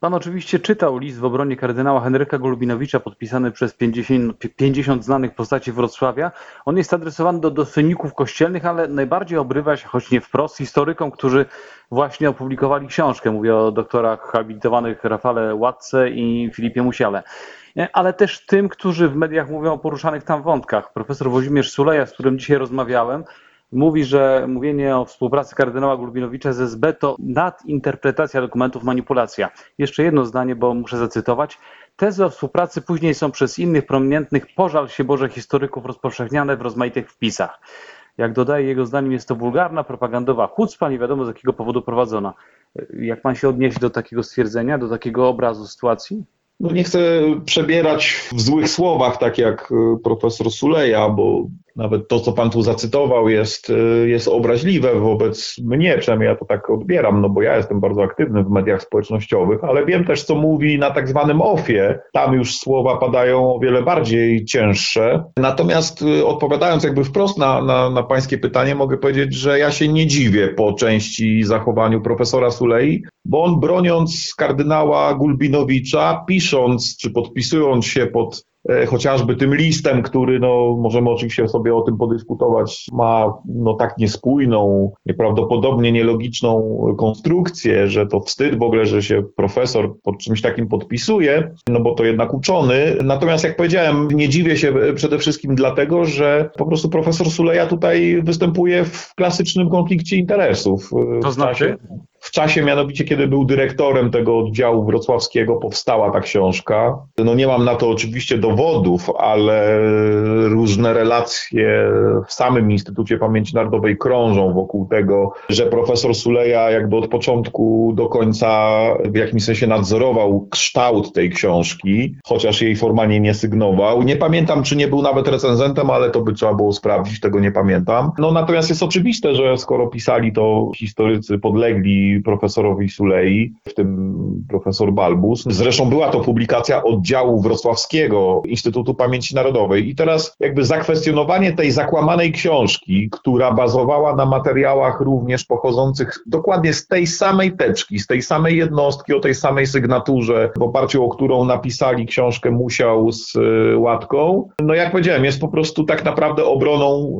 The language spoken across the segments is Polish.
Pan oczywiście czytał list w obronie kardynała Henryka Golubinowicza podpisany przez 50, 50 znanych postaci Wrocławia. On jest adresowany do dostojników kościelnych, ale najbardziej obrywa się, choć nie wprost, historykom, którzy właśnie opublikowali książkę. Mówię o doktorach habilitowanych Rafale Łatce i Filipie Musiale. Ale też tym, którzy w mediach mówią o poruszanych tam wątkach. Profesor Włodzimierz Suleja, z którym dzisiaj rozmawiałem, mówi, że mówienie o współpracy kardynała Gulbinowicza z SB to nadinterpretacja dokumentów, manipulacja. Jeszcze jedno zdanie, bo muszę zacytować. Tezy o współpracy później są przez innych prominentnych, pożal się Boże, historyków rozpowszechniane w rozmaitych wpisach. Jak dodaje jego zdaniem, jest to wulgarna, propagandowa chucpa, nie wiadomo z jakiego powodu prowadzona. Jak pan się odniesie do takiego stwierdzenia, do takiego obrazu sytuacji? No nie chcę przebierać w złych słowach, tak jak profesor Suleja, bo nawet to, co pan tu zacytował, jest, y, jest obraźliwe wobec mnie, przynajmniej ja to tak odbieram, no bo ja jestem bardzo aktywny w mediach społecznościowych, ale wiem też, co mówi na tak zwanym ofie. Tam już słowa padają o wiele bardziej cięższe. Natomiast y, odpowiadając jakby wprost na, na, na pańskie pytanie, mogę powiedzieć, że ja się nie dziwię po części zachowaniu profesora Sulei, bo on broniąc kardynała Gulbinowicza, pisząc czy podpisując się pod chociażby tym listem, który, no, możemy oczywiście sobie o tym podyskutować, ma no, tak niespójną, nieprawdopodobnie nielogiczną konstrukcję, że to wstyd w ogóle, że się profesor pod czymś takim podpisuje, no bo to jednak uczony. Natomiast jak powiedziałem, nie dziwię się przede wszystkim dlatego, że po prostu profesor Suleja tutaj występuje w klasycznym konflikcie interesów. To znaczy? W czasie mianowicie, kiedy był dyrektorem tego oddziału wrocławskiego, powstała ta książka. No nie mam na to oczywiście dowodów, ale różne relacje w samym Instytucie Pamięci Narodowej krążą wokół tego, że profesor Suleja jakby od początku do końca w jakimś sensie nadzorował kształt tej książki, chociaż jej formalnie nie sygnował. Nie pamiętam, czy nie był nawet recenzentem, ale to by trzeba było sprawdzić, tego nie pamiętam. No natomiast jest oczywiste, że skoro pisali to historycy podlegli profesorowi Sulei, w tym profesor Balbus. Zresztą była to publikacja oddziału wrocławskiego Instytutu Pamięci Narodowej. I teraz jakby zakwestionowanie tej zakłamanej książki, która bazowała na materiałach również pochodzących dokładnie z tej samej teczki, z tej samej jednostki, o tej samej sygnaturze, w oparciu o którą napisali książkę Musiał z y, Łatką, no jak powiedziałem, jest po prostu tak naprawdę obroną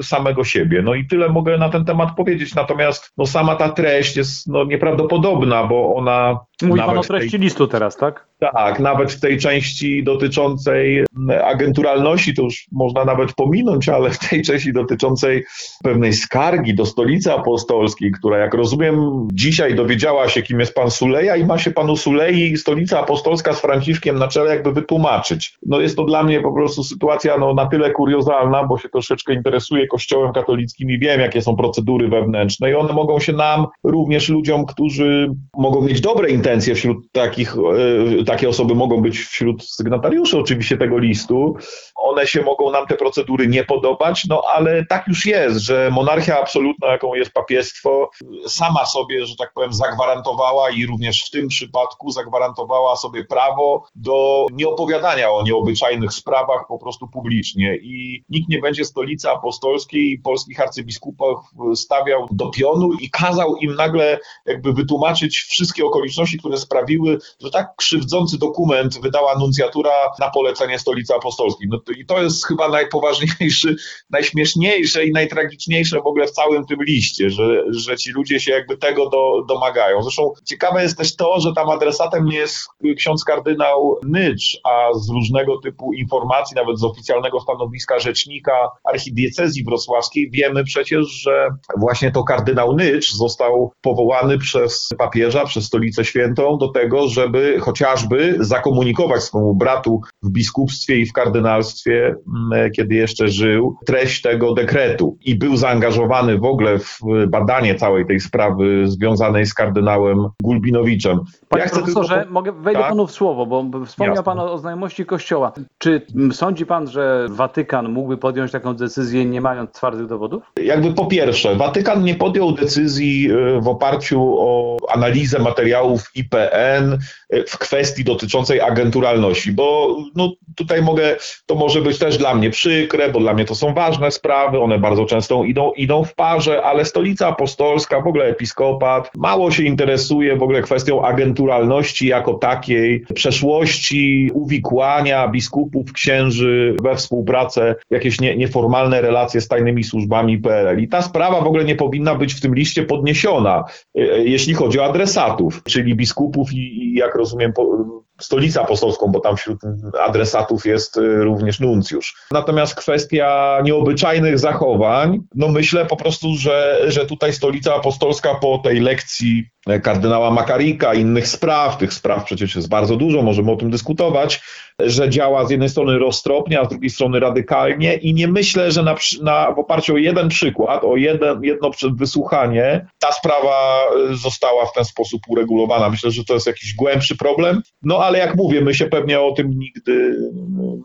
y, samego siebie. No i tyle mogę na ten temat powiedzieć. Natomiast no sama ta treść jest jest no, nieprawdopodobna, bo ona. Mówi pan o treści tej... listu teraz, tak? Tak, nawet w tej części dotyczącej agenturalności, to już można nawet pominąć, ale w tej części dotyczącej pewnej skargi do stolicy apostolskiej, która, jak rozumiem, dzisiaj dowiedziała się, kim jest pan Suleja i ma się panu Sulei stolica apostolska z Franciszkiem na czele jakby wytłumaczyć. No jest to dla mnie po prostu sytuacja no, na tyle kuriozalna, bo się troszeczkę interesuję kościołem katolickim i wiem, jakie są procedury wewnętrzne i one mogą się nam, również ludziom, którzy mogą mieć dobre intencje wśród takich, e, takie osoby mogą być wśród sygnatariuszy oczywiście tego listu. One się mogą nam te procedury nie podobać, no ale tak już jest, że monarchia absolutna, jaką jest papiestwo, sama sobie, że tak powiem, zagwarantowała i również w tym przypadku zagwarantowała sobie prawo do nieopowiadania o nieobyczajnych sprawach po prostu publicznie. I nikt nie będzie stolicy apostolskiej i polskich arcybiskupów stawiał do pionu i kazał im nagle jakby wytłumaczyć wszystkie okoliczności, które sprawiły, że tak krzywdzący dokument wydała nuncjatura na polecenie stolicy apostolskiej. No to, I to jest chyba najpoważniejszy, najśmieszniejsze i najtragiczniejsze w ogóle w całym tym liście, że, że ci ludzie się jakby tego do, domagają. Zresztą ciekawe jest też to, że tam adresatem nie jest ksiądz kardynał Nycz, a z różnego typu informacji, nawet z oficjalnego stanowiska rzecznika archidiecezji wrocławskiej wiemy przecież, że właśnie to kardynał Nycz został powołany przez papieża, przez Stolicę Świętą do tego, żeby chociażby zakomunikować swojemu bratu w biskupstwie i w kardynalstwie, mm, kiedy jeszcze żył, treść tego dekretu i był zaangażowany w ogóle w badanie całej tej sprawy związanej z kardynałem Gulbinowiczem. Panie ja profesorze, tylko... mogę wejdę tak? panu w słowo, bo wspomniał Jasne. pan o znajomości Kościoła. Czy sądzi pan, że Watykan mógłby podjąć taką decyzję nie mając twardych dowodów? Jakby po pierwsze, Watykan nie podjął decyzji e, w oparciu o analizę materiałów IPN e, w kwestii dotyczącej agenturalności, bo no tutaj mogę, to może być też dla mnie przykre, bo dla mnie to są ważne sprawy, one bardzo często idą, idą w parze, ale stolica apostolska, w ogóle episkopat, mało się interesuje w ogóle kwestią agenturalności jako takiej, przeszłości, uwikłania biskupów, księży we współpracę, jakieś nie, nieformalne relacje z tajnymi służbami PRL. I ta sprawa w ogóle nie powinna być w tym liście podniesiona, e, jeśli chodzi o adresatów, czyli biskupów i, i jak rozumiem, po, stolicę apostolską, bo tam wśród adresatów jest y, również nuncjusz. Natomiast kwestia nieobyczajnych zachowań, no myślę po prostu, że, że tutaj stolica apostolska po tej lekcji kardynała Makarika, innych spraw, tych spraw przecież jest bardzo dużo, możemy o tym dyskutować, że działa z jednej strony roztropnie, a z drugiej strony radykalnie i nie myślę, że na, na, w oparciu o jeden przykład, o jeden, jedno wysłuchanie, ta sprawa została w ten sposób uregulowana. Myślę, że to jest jakiś głębszy problem, no ale jak mówię, my się pewnie o tym nigdy,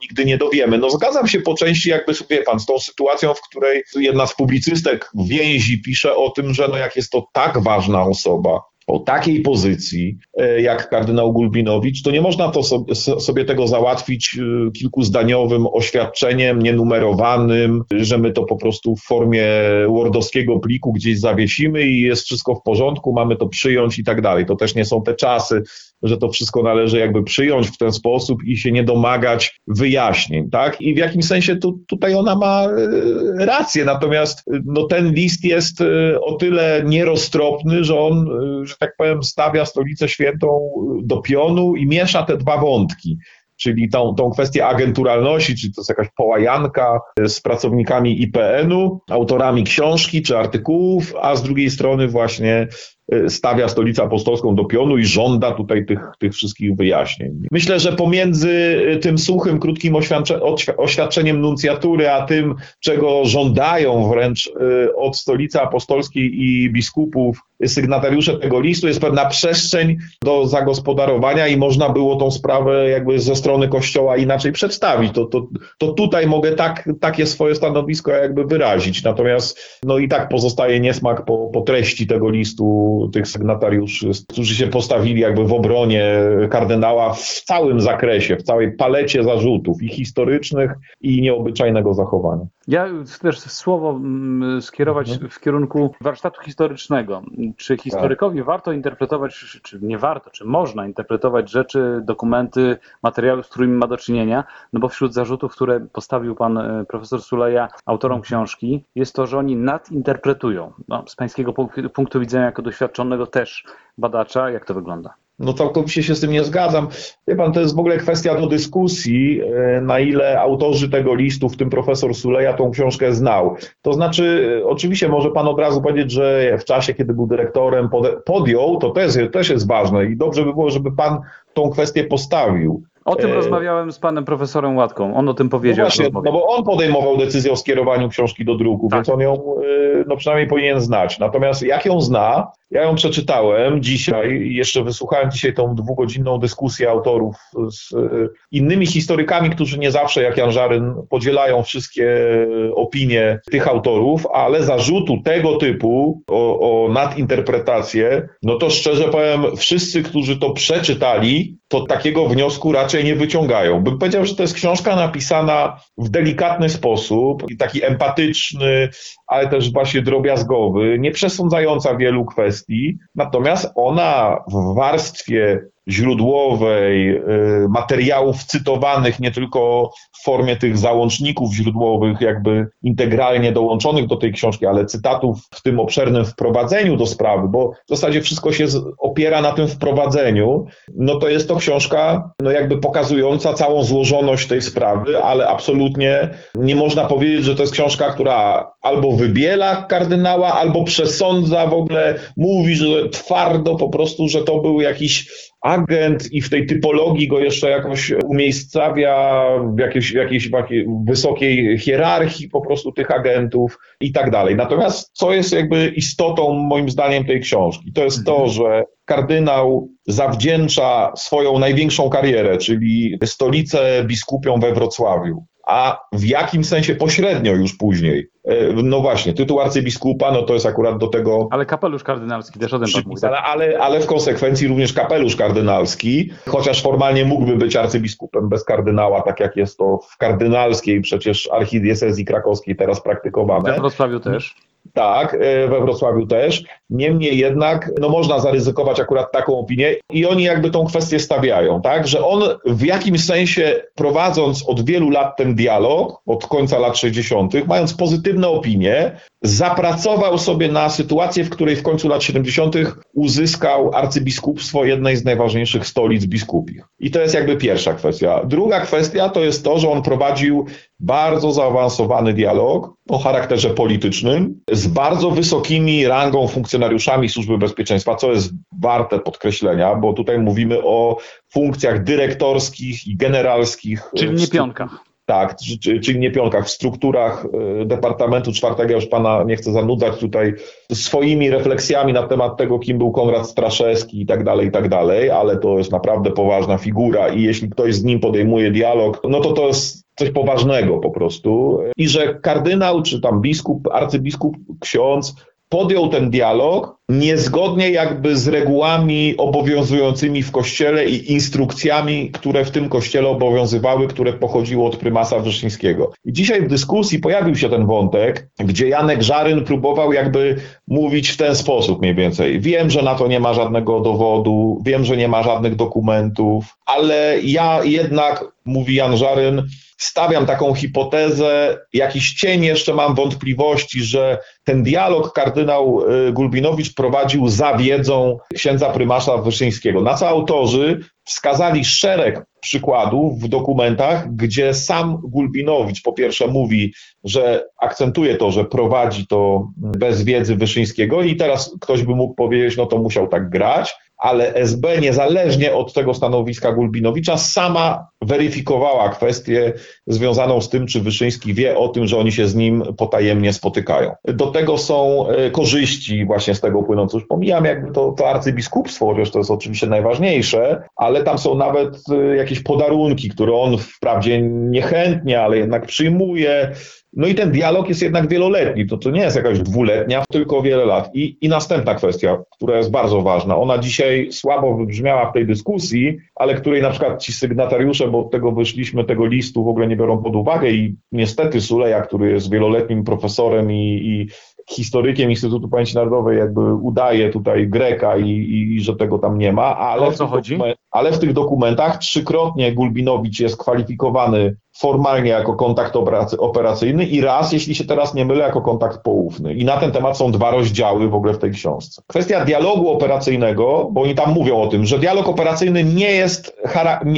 nigdy nie dowiemy. No zgadzam się po części jakby, wie pan, z tą sytuacją, w której jedna z publicystek więzi pisze o tym, że no jak jest to tak ważna osoba, o takiej pozycji e, jak kardynał Gulbinowicz, to nie można to sobie, tego załatwić e, kilkuzdaniowym oświadczeniem nienumerowanym, że my to po prostu w formie wordowskiego pliku gdzieś zawiesimy i jest wszystko w porządku, mamy to przyjąć i tak dalej. To też nie są te czasy, że to wszystko należy jakby przyjąć w ten sposób i się nie domagać wyjaśnień, tak? I w jakimś sensie tu, tutaj ona ma e, rację, natomiast no, ten list jest o tyle nieroztropny, że on, że tak powiem, stawia stolicę świętą do pionu i miesza te dwa wątki czyli tą, tą kwestię agenturalności, czy to jest jakaś połajanka z pracownikami IPN-u, autorami książki czy artykułów, a z drugiej strony właśnie stawia stolicę apostolską do pionu i żąda tutaj tych, tych wszystkich wyjaśnień. Myślę, że pomiędzy y, tym suchym, krótkim oświadczeniem nuncjatury, a tym, czego żądają wręcz y, od stolicy apostolskiej i biskupów sygnatariusze tego listu, jest pewna przestrzeń do zagospodarowania i można było tą sprawę jakby ze strony Kościoła inaczej przedstawić. To, to, to tutaj mogę tak, takie swoje stanowisko jakby wyrazić. Natomiast no i tak pozostaje niesmak po, po treści tego listu tych sygnatariuszy, którzy się postawili jakby w obronie kardynała w całym zakresie, w całej palecie zarzutów i historycznych, i nieobyczajnego zachowania. Ja chcę też słowo mm, skierować mhm. w kierunku warsztatu historycznego. Czy historykowi tak. warto interpretować, czy nie warto, czy można interpretować rzeczy, dokumenty, materiały, z którymi ma do czynienia? No bo wśród zarzutów, które postawił pan e, profesor Suleja autorom mhm. książki, jest to, że oni nadinterpretują. No, z pańskiego punktu widzenia, jako doświadczonego też badacza, jak to wygląda? No całkowicie się z tym nie zgadzam. Wie pan, to jest w ogóle kwestia do dyskusji, e, na ile autorzy tego listu, w tym profesor Suleja, tą książkę znał. To znaczy, e, oczywiście może pan od razu powiedzieć, że w czasie, kiedy był dyrektorem, podjął, to też, też jest ważne i dobrze by było, żeby pan tą kwestię postawił. O tym e... rozmawiałem z panem profesorem Łatką. On o tym powiedział. No właśnie, no bo on podejmował decyzję o skierowaniu książki do druku, tak. więc on ją no przynajmniej powinien znać. Natomiast jak ją zna, ja ją przeczytałem dzisiaj i jeszcze wysłuchałem dzisiaj tą dwugodzinną dyskusję autorów z e, innymi historykami, którzy nie zawsze, jak Jan Żaryn, podzielają wszystkie opinie tych autorów, ale zarzutu tego typu o, o nadinterpretację, no to szczerze powiem, wszyscy, którzy to przeczytali, to takiego wniosku raczej nie wyciągają. Bym powiedział, że to jest książka napisana w delikatny sposób, taki empatyczny, ale też właśnie drobiazgowy, nie przesądzająca wielu kwestii, natomiast ona w warstwie źródłowej, y, materiałów cytowanych nie tylko w formie tych załączników źródłowych, jakby integralnie dołączonych do tej książki, ale cytatów w tym obszernym wprowadzeniu do sprawy, bo w zasadzie wszystko się opiera na tym wprowadzeniu, no to jest to książka, no jakby pokazująca całą złożoność tej sprawy, ale absolutnie nie można powiedzieć, że to jest książka, która albo wybiela kardynała, albo przesądza w ogóle, mówi, że twardo po prostu, że to był jakiś agent i w tej typologii go jeszcze jakoś umiejscawia w jakiejś, jakiejś wysokiej hierarchii po prostu tych agentów i tak dalej. Natomiast co jest jakby istotą moim zdaniem tej książki? To jest to, mhm. że kardynał zawdzięcza swoją największą karierę, czyli stolicę biskupią we Wrocławiu, a w jakim sensie pośrednio już później. E, No właśnie, tytuł arcybiskupa, no to jest akurat do tego Ale kapelusz kardynalski też o tym przypisane, ale, ale w konsekwencji również kapelusz kardynalski, chociaż formalnie mógłby być arcybiskupem bez kardynała, tak jak jest to w kardynalskiej przecież archidiecezji krakowskiej teraz praktykowane. We Wrocławiu też. Tak, e, we Wrocławiu też. Niemniej jednak, no można zaryzykować akurat taką opinię i oni jakby tą kwestię stawiają, tak, że on w jakimś sensie prowadząc od wielu lat ten dialog, od końca lat 60., mając pozytywne opinie, zapracował sobie na sytuację, w której w końcu lat 70. uzyskał arcybiskupstwo jednej z najważniejszych stolic biskupich. I to jest jakby pierwsza kwestia. Druga kwestia to jest to, że on prowadził bardzo zaawansowany dialog o charakterze politycznym z bardzo wysokimi rangą funkcjonariuszami Służby Bezpieczeństwa, co jest warte podkreślenia, bo tutaj mówimy o funkcjach dyrektorskich i generalskich. Czyli w nie pionkach. tak, czy- czy- czyli nie pionkach, w strukturach y, Departamentu Czwartego, ja już pana nie chcę zanudzać tutaj swoimi refleksjami na temat tego, kim był Konrad Straszewski i tak dalej, i tak dalej, ale to jest naprawdę poważna figura i jeśli ktoś z nim podejmuje dialog, no to to jest coś poważnego po prostu. I że kardynał, czy tam biskup, arcybiskup, ksiądz podjął ten dialog niezgodnie jakby z regułami obowiązującymi w kościele i instrukcjami, które w tym kościele obowiązywały, które pochodziły od prymasa Wyszyńskiego. I dzisiaj w dyskusji pojawił się ten wątek, gdzie Janek Żaryn próbował jakby mówić w ten sposób mniej więcej. Wiem, że na to nie ma żadnego dowodu, wiem, że nie ma żadnych dokumentów, ale ja jednak, mówi Jan Żaryn, stawiam taką hipotezę, jakiś cień jeszcze mam wątpliwości, że ten dialog kardynał y, Gulbinowicz prowadził za wiedzą księdza prymasza Wyszyńskiego. Na co autorzy wskazali szereg przykładów w dokumentach, gdzie sam Gulbinowicz po pierwsze mówi, że akcentuje to, że prowadzi to bez wiedzy Wyszyńskiego i teraz ktoś by mógł powiedzieć, no to musiał tak grać, ale SB niezależnie od tego stanowiska Gulbinowicza sama weryfikowała kwestię związaną z tym, czy Wyszyński wie o tym, że oni się z nim potajemnie spotykają. Do tego są e, korzyści właśnie z tego płynące. Już pomijam jakby to, to arcybiskupstwo, chociaż to jest oczywiście najważniejsze, ale tam są nawet e, jakieś podarunki, które on wprawdzie niechętnie, ale jednak przyjmuje. No i ten dialog jest jednak wieloletni, to, to nie jest jakaś dwuletnia, tylko wiele lat. I, I następna kwestia, która jest bardzo ważna, ona dzisiaj słabo wybrzmiała w tej dyskusji, ale której na przykład ci sygnatariusze, bo od tego wyszliśmy, tego listu w ogóle nie biorą pod uwagę i niestety Suleja, który jest wieloletnim profesorem i, i historykiem Instytutu Pamięci Narodowej jakby udaje tutaj Greka i, i, i że tego tam nie ma, ale, O w co tych chodzi? ale w tych dokumentach trzykrotnie Gulbinowicz jest kwalifikowany formalnie jako kontakt operacy- operacyjny i raz, jeśli się teraz nie mylę, jako kontakt poufny. I na ten temat są dwa rozdziały w ogóle w tej książce. Kwestia dialogu operacyjnego, bo oni tam mówią o tym, że dialog operacyjny nie jest,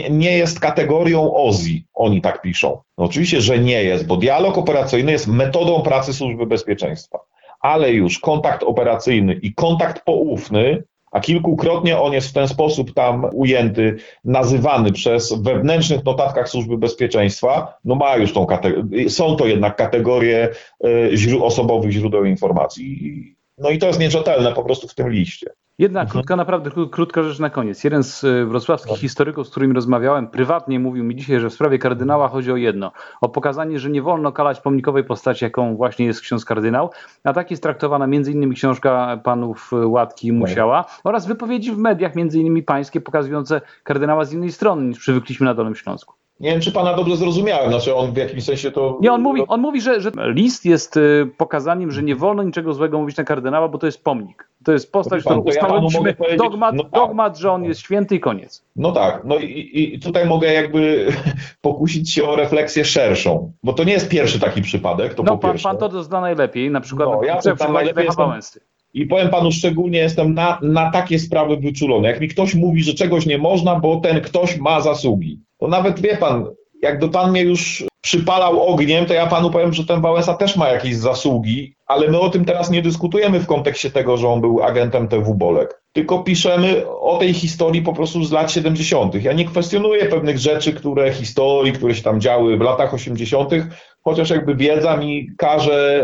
nie jest kategorią OZI. Oni tak piszą. No oczywiście, że nie jest, bo dialog operacyjny jest metodą pracy Służby Bezpieczeństwa. Ale już kontakt operacyjny i kontakt poufny a kilkukrotnie on jest w ten sposób tam ujęty, nazywany przez wewnętrznych notatkach Służby Bezpieczeństwa, no ma już tą kategorię, są to jednak kategorie y, źró- osobowych źródeł informacji. No i to jest nierzetelne po prostu w tym liście. Jedna Mhm. krótka, naprawdę kró- krótka rzecz na koniec. Jeden z y, wrocławskich historyków, z którymi rozmawiałem prywatnie, mówił mi dzisiaj, że w sprawie kardynała chodzi o jedno. O pokazanie, że nie wolno kalać pomnikowej postaci, jaką właśnie jest ksiądz kardynał. A tak jest traktowana innymi książka panów y, Łatki i Musiała oraz wypowiedzi w mediach, innymi pańskie, pokazujące kardynała z innej strony niż przywykliśmy na Dolnym Śląsku. Nie wiem, czy pana dobrze zrozumiałem, znaczy on w jakimś sensie to... Nie, on mówi, on mówi że, że list jest y, pokazaniem, że nie wolno niczego złego mówić na kardynała, bo to jest pomnik. To jest postać, pan, którą to ja dogmat, no tak. dogmat, że on jest święty i koniec. No tak, no i, i tutaj mogę jakby pokusić się o refleksję szerszą, bo to nie jest pierwszy taki przypadek, to No po pan, pan to zna najlepiej, na przykład No, na ja przykładzie najlepiej, jestem-. I powiem panu szczególnie, jestem na, na takie sprawy wyczulony. Jak mi ktoś mówi, że czegoś nie można, bo ten ktoś ma zasługi, to nawet wie pan, jakby pan mnie już przypalał ogniem, to ja panu powiem, że ten Wałęsa też ma jakieś zasługi, ale my o tym teraz nie dyskutujemy w kontekście tego, że on był agentem TW Bolek. Tylko piszemy o tej historii po prostu z lat 70. Ja nie kwestionuję pewnych rzeczy, które historii, które się tam działy w latach 80., chociaż jakby wiedza mi każe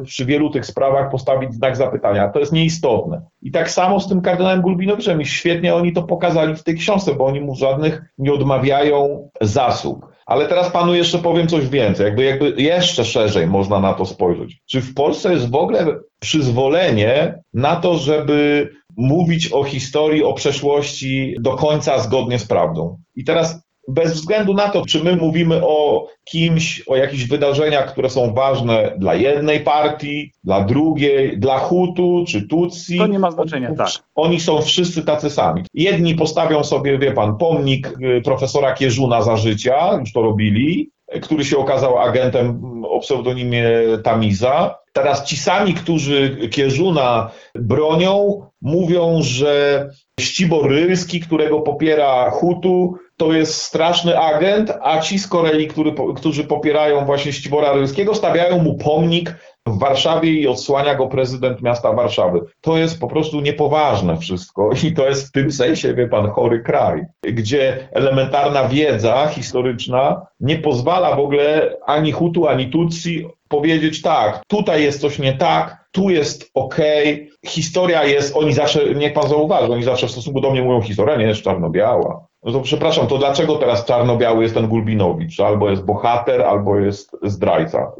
e, przy wielu tych sprawach postawić znak zapytania. To jest nieistotne. I tak samo z tym kardynałem Gulbinowiczem. I świetnie oni to pokazali w tej książce, bo oni mu żadnych nie odmawiają zasług. Ale teraz panu jeszcze powiem coś więcej, jakby, jakby jeszcze szerzej można na to spojrzeć. Czy w Polsce jest w ogóle przyzwolenie na to, żeby mówić o historii, o przeszłości do końca zgodnie z prawdą? I teraz bez względu na to, czy my mówimy o kimś, o jakichś wydarzeniach, które są ważne dla jednej partii, dla drugiej, dla Hutu czy Tutsi. To nie ma znaczenia, oni, tak. Oni są wszyscy tacy sami. Jedni postawią sobie, wie pan, pomnik y, profesora Kieżuna za życia, już to robili, który się okazał agentem mm, o pseudonimie Tamiza. Teraz ci sami, którzy Kieżuna bronią, mówią, że Ścibor Rylski, którego popiera Hutu, to jest straszny agent, a ci z Korei, który, którzy popierają właśnie Ścibora Rylskiego, stawiają mu pomnik w Warszawie i odsłania go prezydent miasta Warszawy. To jest po prostu niepoważne wszystko i to jest w tym sensie, wie pan, chory kraj, gdzie elementarna wiedza historyczna nie pozwala w ogóle ani Hutu, ani Tutsi powiedzieć tak, tutaj jest coś nie tak, tu jest okej, historia jest, oni zawsze, niech pan zauważy, oni zawsze w stosunku do mnie mówią, historia nie jest czarno-biała. No to przepraszam, to dlaczego teraz czarno-biały jest ten Gulbinowicz? Albo jest bohater, albo jest zdrajca.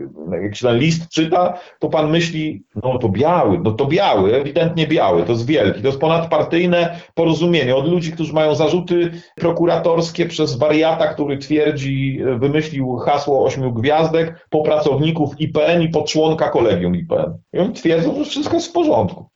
Jak się ten list czyta, to pan myśli, no to biały, no to biały, ewidentnie biały, to jest wielki, to jest ponadpartyjne porozumienie od ludzi, którzy mają zarzuty prokuratorskie przez wariata, który twierdzi, wymyślił hasło ośmiu gwiazdek po pracowników IPN i po członka kolegium IPN. I oni twierdzą, że wszystko jest w porządku.